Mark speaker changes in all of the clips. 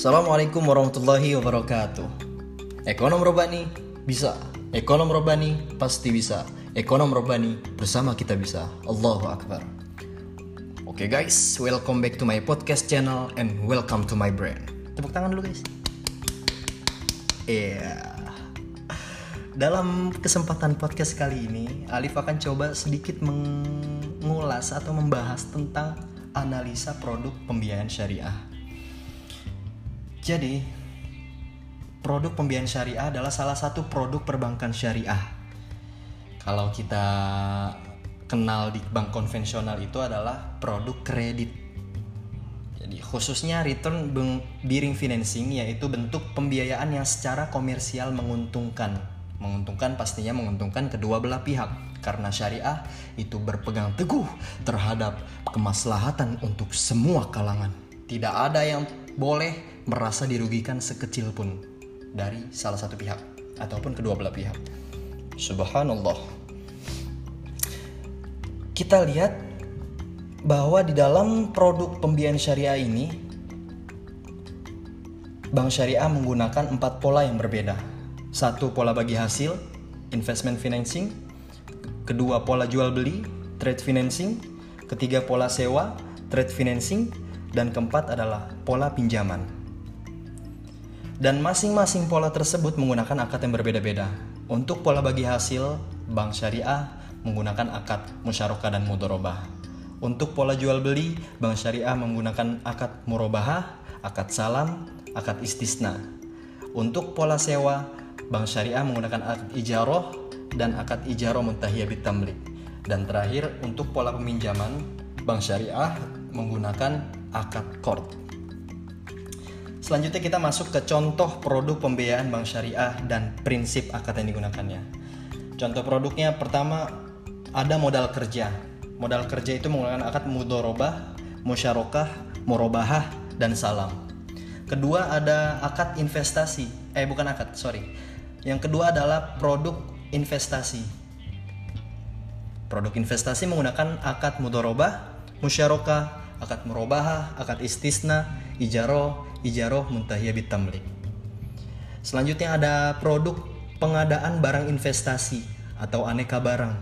Speaker 1: Assalamualaikum warahmatullahi wabarakatuh. Ekonom Robani bisa. Ekonom Robani pasti bisa. Ekonom Robani bersama kita bisa. Allahu Akbar. Oke guys, welcome back to my podcast channel and welcome to my brand. Tepuk tangan dulu guys. Iya. Dalam kesempatan podcast kali ini, Alif akan coba sedikit mengulas atau membahas tentang analisa produk pembiayaan syariah. Jadi, produk pembiayaan syariah adalah salah satu produk perbankan syariah. Kalau kita kenal di bank konvensional itu adalah produk kredit. Jadi khususnya return bearing financing yaitu bentuk pembiayaan yang secara komersial menguntungkan. Menguntungkan pastinya menguntungkan kedua belah pihak karena syariah itu berpegang teguh terhadap kemaslahatan untuk semua kalangan. Tidak ada yang boleh merasa dirugikan sekecil pun dari salah satu pihak ataupun kedua belah pihak. Subhanallah. Kita lihat bahwa di dalam produk pembiayaan syariah ini Bank Syariah menggunakan empat pola yang berbeda. Satu pola bagi hasil, investment financing. Kedua pola jual beli, trade financing. Ketiga pola sewa, trade financing. Dan keempat adalah pola pinjaman. Dan masing-masing pola tersebut menggunakan akad yang berbeda-beda. Untuk pola bagi hasil, Bank Syariah menggunakan akad musyarakah dan mudorobah. Untuk pola jual beli, Bank Syariah menggunakan akad murabahah, akad salam, akad istisna. Untuk pola sewa, Bank Syariah menggunakan akad ijaroh dan akad ijaroh muntahiyah bitamlik. Dan terakhir, untuk pola peminjaman, Bank Syariah menggunakan akad kord. Selanjutnya kita masuk ke contoh produk pembiayaan Bank Syariah dan prinsip akad yang digunakannya. Contoh produknya pertama ada modal kerja. Modal kerja itu menggunakan akad mudorobah, musyarakah, murabahah, dan salam. Kedua ada akad investasi. Eh bukan akad, sorry. Yang kedua adalah produk investasi. Produk investasi menggunakan akad mudorobah, musyarakah, akad murabahah, akad istisna, ijaroh, ijaroh muntahiyah bitamlik. Selanjutnya ada produk pengadaan barang investasi atau aneka barang.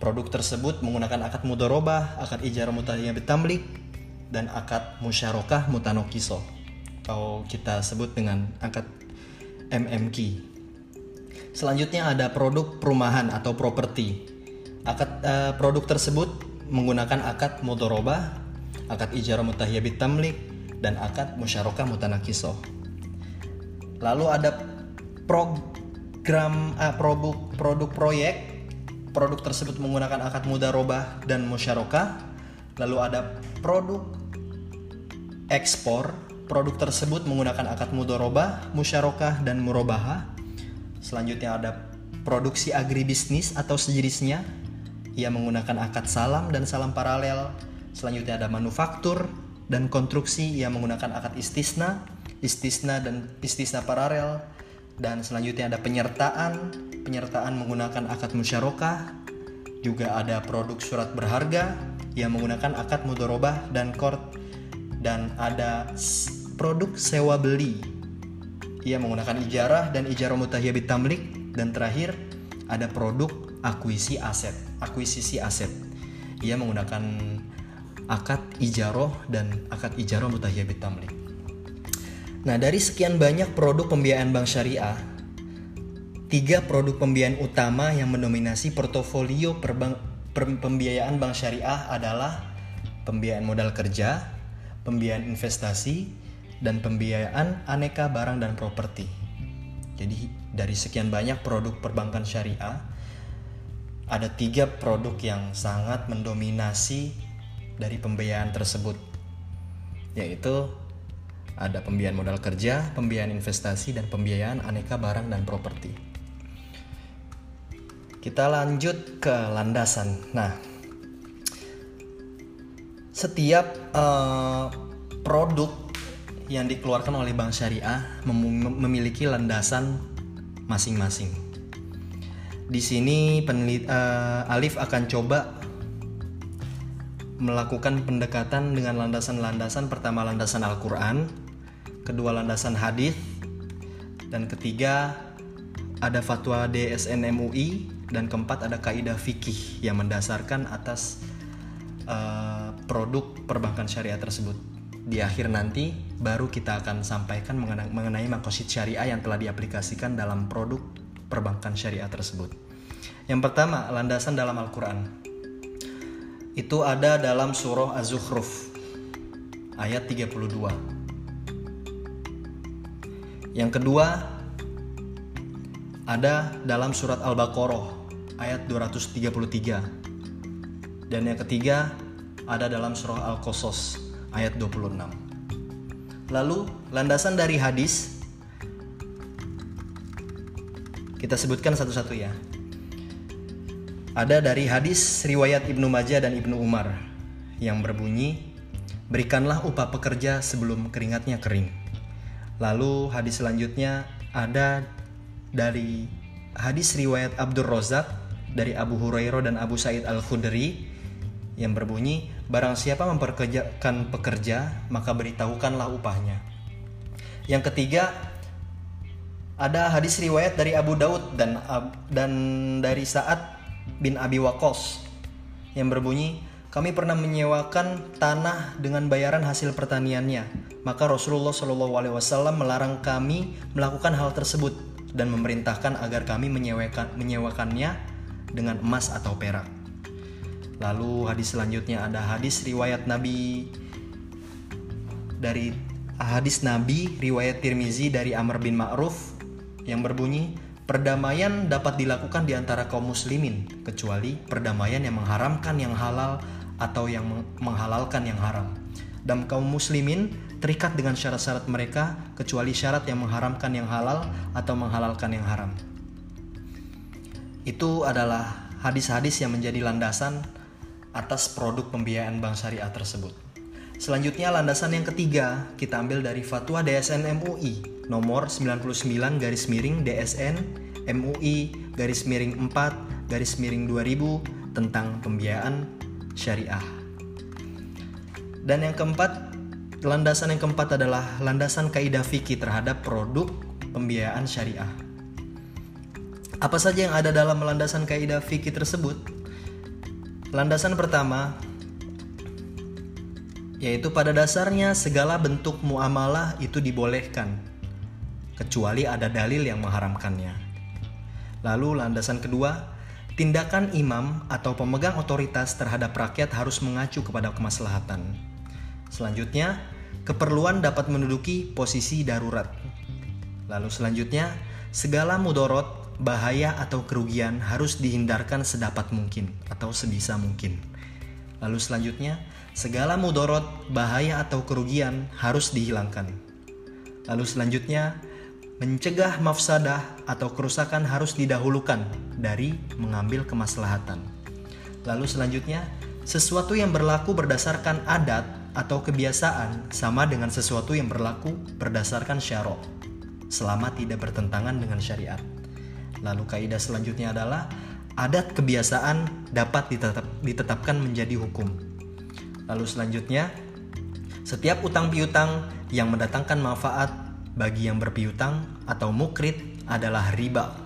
Speaker 1: Produk tersebut menggunakan akad mudorobah, akad ijarah muntahiyah bitamlik, dan akad musyarakah mutanokiso atau kita sebut dengan akad MMK. Selanjutnya ada produk perumahan atau properti. Akad uh, produk tersebut menggunakan akad mudorobah, akad ijarah mutahiyah bitamlik, dan akad musyarakah mutanakiso. Lalu ada program uh, produk produk proyek. Produk tersebut menggunakan akad mudarobah dan musyarakah. Lalu ada produk ekspor. Produk tersebut menggunakan akad mudorobah, musyarakah, dan murabahah. Selanjutnya ada produksi agribisnis atau sejenisnya. Ia menggunakan akad salam dan salam paralel. Selanjutnya ada manufaktur dan konstruksi. Ia menggunakan akad istisna, istisna dan istisna paralel. Dan selanjutnya ada penyertaan. Penyertaan menggunakan akad musyarakah. Juga ada produk surat berharga yang menggunakan akad mudorobah dan kord dan ada produk sewa beli. Ia menggunakan ijarah dan ijarah mutahiyah bitamlik dan terakhir ada produk akuisisi aset, akuisisi aset. Ia menggunakan akad ijaroh dan akad ijaroh mutahiyah bitamlik. Nah, dari sekian banyak produk pembiayaan bank syariah, tiga produk pembiayaan utama yang mendominasi portofolio perbank, per, pembiayaan bank syariah adalah pembiayaan modal kerja, pembiayaan investasi, dan pembiayaan aneka barang dan properti. Jadi dari sekian banyak produk perbankan syariah, ada tiga produk yang sangat mendominasi dari pembiayaan tersebut, yaitu ada pembiayaan modal kerja, pembiayaan investasi, dan pembiayaan aneka barang dan properti. Kita lanjut ke landasan. Nah, setiap uh, produk yang dikeluarkan oleh bank syariah mem memiliki landasan masing-masing. Di sini penelit, uh, Alif akan coba melakukan pendekatan dengan landasan-landasan pertama landasan Al-Qur'an, kedua landasan hadis, dan ketiga ada fatwa DSN MUI, dan keempat ada kaidah fikih yang mendasarkan atas uh, produk perbankan syariah tersebut. Di akhir nanti baru kita akan sampaikan mengenai, mengenai makosid syariah yang telah diaplikasikan dalam produk perbankan syariah tersebut. Yang pertama, landasan dalam Al-Quran. Itu ada dalam surah Az-Zukhruf ayat 32. Yang kedua, ada dalam surat Al-Baqarah ayat 233. Dan yang ketiga ada dalam surah Al-Qasas ayat 26. Lalu landasan dari hadis kita sebutkan satu-satu ya. Ada dari hadis riwayat Ibnu Majah dan Ibnu Umar yang berbunyi Berikanlah upah pekerja sebelum keringatnya kering. Lalu hadis selanjutnya ada dari hadis riwayat Abdul Rozak dari Abu Hurairah dan Abu Said Al-Khudri yang berbunyi barang siapa memperkerjakan pekerja maka beritahukanlah upahnya. Yang ketiga ada hadis riwayat dari Abu Daud dan dan dari Sa'ad bin Abi Waqqas yang berbunyi kami pernah menyewakan tanah dengan bayaran hasil pertaniannya. Maka Rasulullah Shallallahu Alaihi Wasallam melarang kami melakukan hal tersebut dan memerintahkan agar kami menyewakan, menyewakannya dengan emas atau perak. Lalu hadis selanjutnya ada hadis riwayat Nabi dari hadis Nabi riwayat Tirmizi dari Amr bin Ma'ruf yang berbunyi perdamaian dapat dilakukan di antara kaum muslimin kecuali perdamaian yang mengharamkan yang halal atau yang menghalalkan yang haram. Dan kaum muslimin terikat dengan syarat-syarat mereka kecuali syarat yang mengharamkan yang halal atau menghalalkan yang haram. Itu adalah hadis-hadis yang menjadi landasan atas produk pembiayaan bank syariah tersebut. Selanjutnya landasan yang ketiga kita ambil dari fatwa DSN MUI nomor 99 garis miring DSN MUI garis miring 4 garis miring 2000 tentang pembiayaan syariah. Dan yang keempat, landasan yang keempat adalah landasan kaidah fikih terhadap produk pembiayaan syariah. Apa saja yang ada dalam landasan kaidah fikih tersebut? Landasan pertama yaitu pada dasarnya segala bentuk muamalah itu dibolehkan kecuali ada dalil yang mengharamkannya. Lalu landasan kedua, tindakan imam atau pemegang otoritas terhadap rakyat harus mengacu kepada kemaslahatan. Selanjutnya, keperluan dapat menduduki posisi darurat. Lalu selanjutnya, segala mudorot bahaya atau kerugian harus dihindarkan sedapat mungkin atau sebisa mungkin. Lalu selanjutnya, segala mudorot, bahaya atau kerugian harus dihilangkan. Lalu selanjutnya, mencegah mafsadah atau kerusakan harus didahulukan dari mengambil kemaslahatan. Lalu selanjutnya, sesuatu yang berlaku berdasarkan adat atau kebiasaan sama dengan sesuatu yang berlaku berdasarkan syarok selama tidak bertentangan dengan syariat. Lalu kaidah selanjutnya adalah adat kebiasaan dapat ditetap, ditetapkan menjadi hukum. Lalu selanjutnya, setiap utang piutang yang mendatangkan manfaat bagi yang berpiutang atau mukrit adalah riba.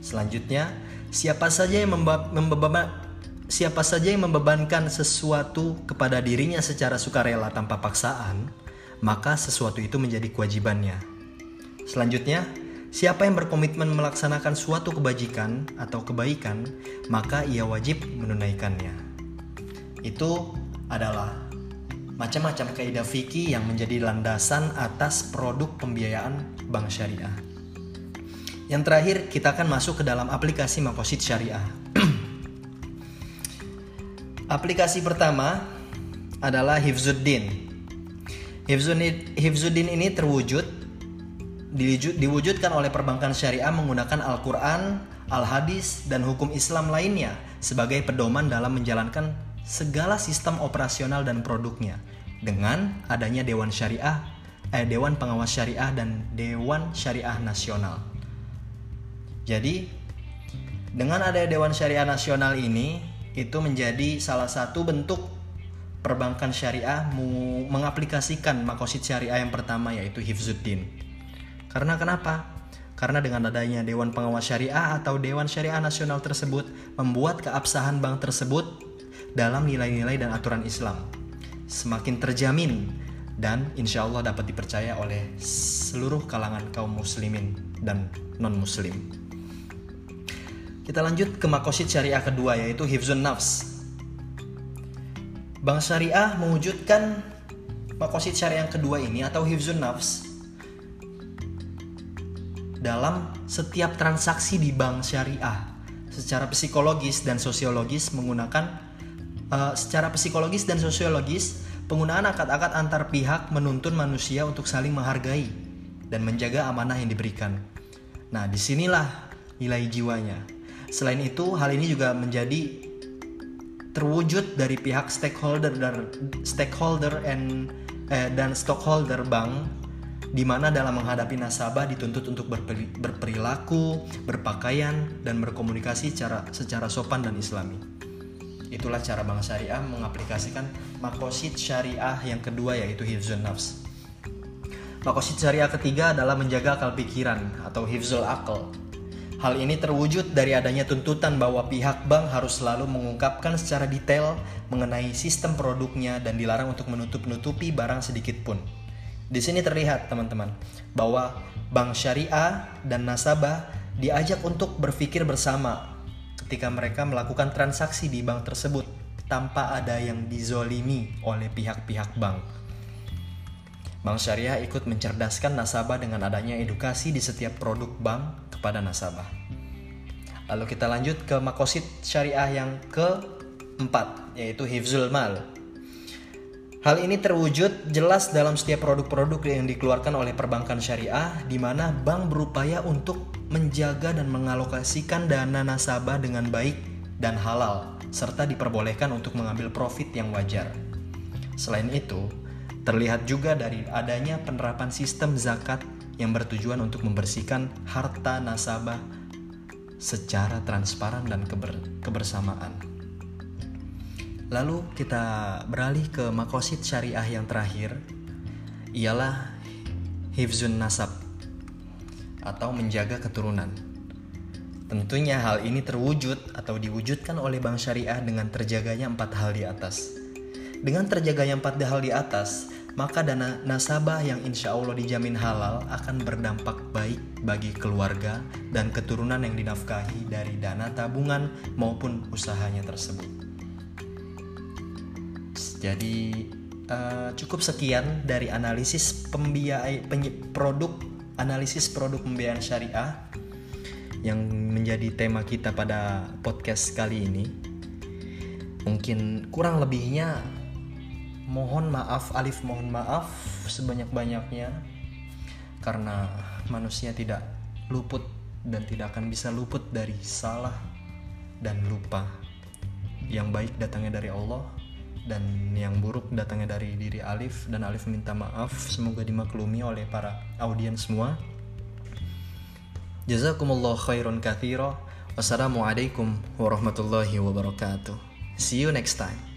Speaker 1: Selanjutnya, siapa saja yang membeban siapa saja yang membebankan sesuatu kepada dirinya secara sukarela tanpa paksaan, maka sesuatu itu menjadi kewajibannya. Selanjutnya, Siapa yang berkomitmen melaksanakan suatu kebajikan atau kebaikan, maka ia wajib menunaikannya. Itu adalah macam-macam kaidah fikih yang menjadi landasan atas produk pembiayaan bank syariah. Yang terakhir, kita akan masuk ke dalam aplikasi Makosid Syariah. aplikasi pertama adalah Hifzuddin. Hifzuddin ini terwujud diwujudkan oleh perbankan syariah menggunakan Al-Quran, Al-Hadis, dan hukum Islam lainnya sebagai pedoman dalam menjalankan segala sistem operasional dan produknya dengan adanya Dewan Syariah, eh, Dewan Pengawas Syariah dan Dewan Syariah Nasional. Jadi dengan adanya Dewan Syariah Nasional ini itu menjadi salah satu bentuk perbankan syariah mengaplikasikan makosid syariah yang pertama yaitu Hifzuddin. Karena kenapa? Karena dengan adanya Dewan Pengawas Syariah atau Dewan Syariah Nasional tersebut membuat keabsahan bank tersebut dalam nilai-nilai dan aturan Islam semakin terjamin dan insya Allah dapat dipercaya oleh seluruh kalangan kaum muslimin dan non muslim. Kita lanjut ke makosid syariah kedua yaitu Hifzun Nafs. Bank Syariah mewujudkan makosid syariah yang kedua ini atau Hifzun Nafs dalam setiap transaksi di bank syariah secara psikologis dan sosiologis menggunakan uh, secara psikologis dan sosiologis penggunaan akad-akad antar pihak menuntun manusia untuk saling menghargai dan menjaga amanah yang diberikan. Nah, di sinilah nilai jiwanya. Selain itu, hal ini juga menjadi terwujud dari pihak stakeholder dan stakeholder and eh, dan stockholder bank di mana dalam menghadapi nasabah dituntut untuk berperilaku, berpakaian, dan berkomunikasi secara, secara sopan dan islami. Itulah cara Bank Syariah mengaplikasikan makosid syariah yang kedua yaitu hifzul nafs. Makosid syariah ketiga adalah menjaga akal pikiran atau hifzul akal. Hal ini terwujud dari adanya tuntutan bahwa pihak bank harus selalu mengungkapkan secara detail mengenai sistem produknya dan dilarang untuk menutup-nutupi barang sedikit pun. Di sini terlihat teman-teman bahwa bank syariah dan nasabah diajak untuk berpikir bersama ketika mereka melakukan transaksi di bank tersebut tanpa ada yang dizolimi oleh pihak-pihak bank. Bank syariah ikut mencerdaskan nasabah dengan adanya edukasi di setiap produk bank kepada nasabah. Lalu kita lanjut ke makosid syariah yang keempat yaitu hifzul mal Hal ini terwujud jelas dalam setiap produk-produk yang dikeluarkan oleh perbankan syariah di mana bank berupaya untuk menjaga dan mengalokasikan dana nasabah dengan baik dan halal serta diperbolehkan untuk mengambil profit yang wajar. Selain itu, terlihat juga dari adanya penerapan sistem zakat yang bertujuan untuk membersihkan harta nasabah secara transparan dan keber kebersamaan. Lalu kita beralih ke makosid syariah yang terakhir ialah hifzun nasab atau menjaga keturunan. Tentunya hal ini terwujud atau diwujudkan oleh bank syariah dengan terjaganya empat hal di atas. Dengan terjaganya empat hal di atas, maka dana nasabah yang insya Allah dijamin halal akan berdampak baik bagi keluarga dan keturunan yang dinafkahi dari dana tabungan maupun usahanya tersebut. Jadi uh, cukup sekian dari analisis pembiayaan produk analisis produk pembiayaan syariah yang menjadi tema kita pada podcast kali ini. Mungkin kurang lebihnya mohon maaf Alif mohon maaf sebanyak-banyaknya karena manusia tidak luput dan tidak akan bisa luput dari salah dan lupa. Yang baik datangnya dari Allah, dan yang buruk datangnya dari diri Alif. Dan Alif minta maaf. Semoga dimaklumi oleh para audiens semua. Jazakumullah khairan kathira. Wassalamualaikum warahmatullahi wabarakatuh. See you next time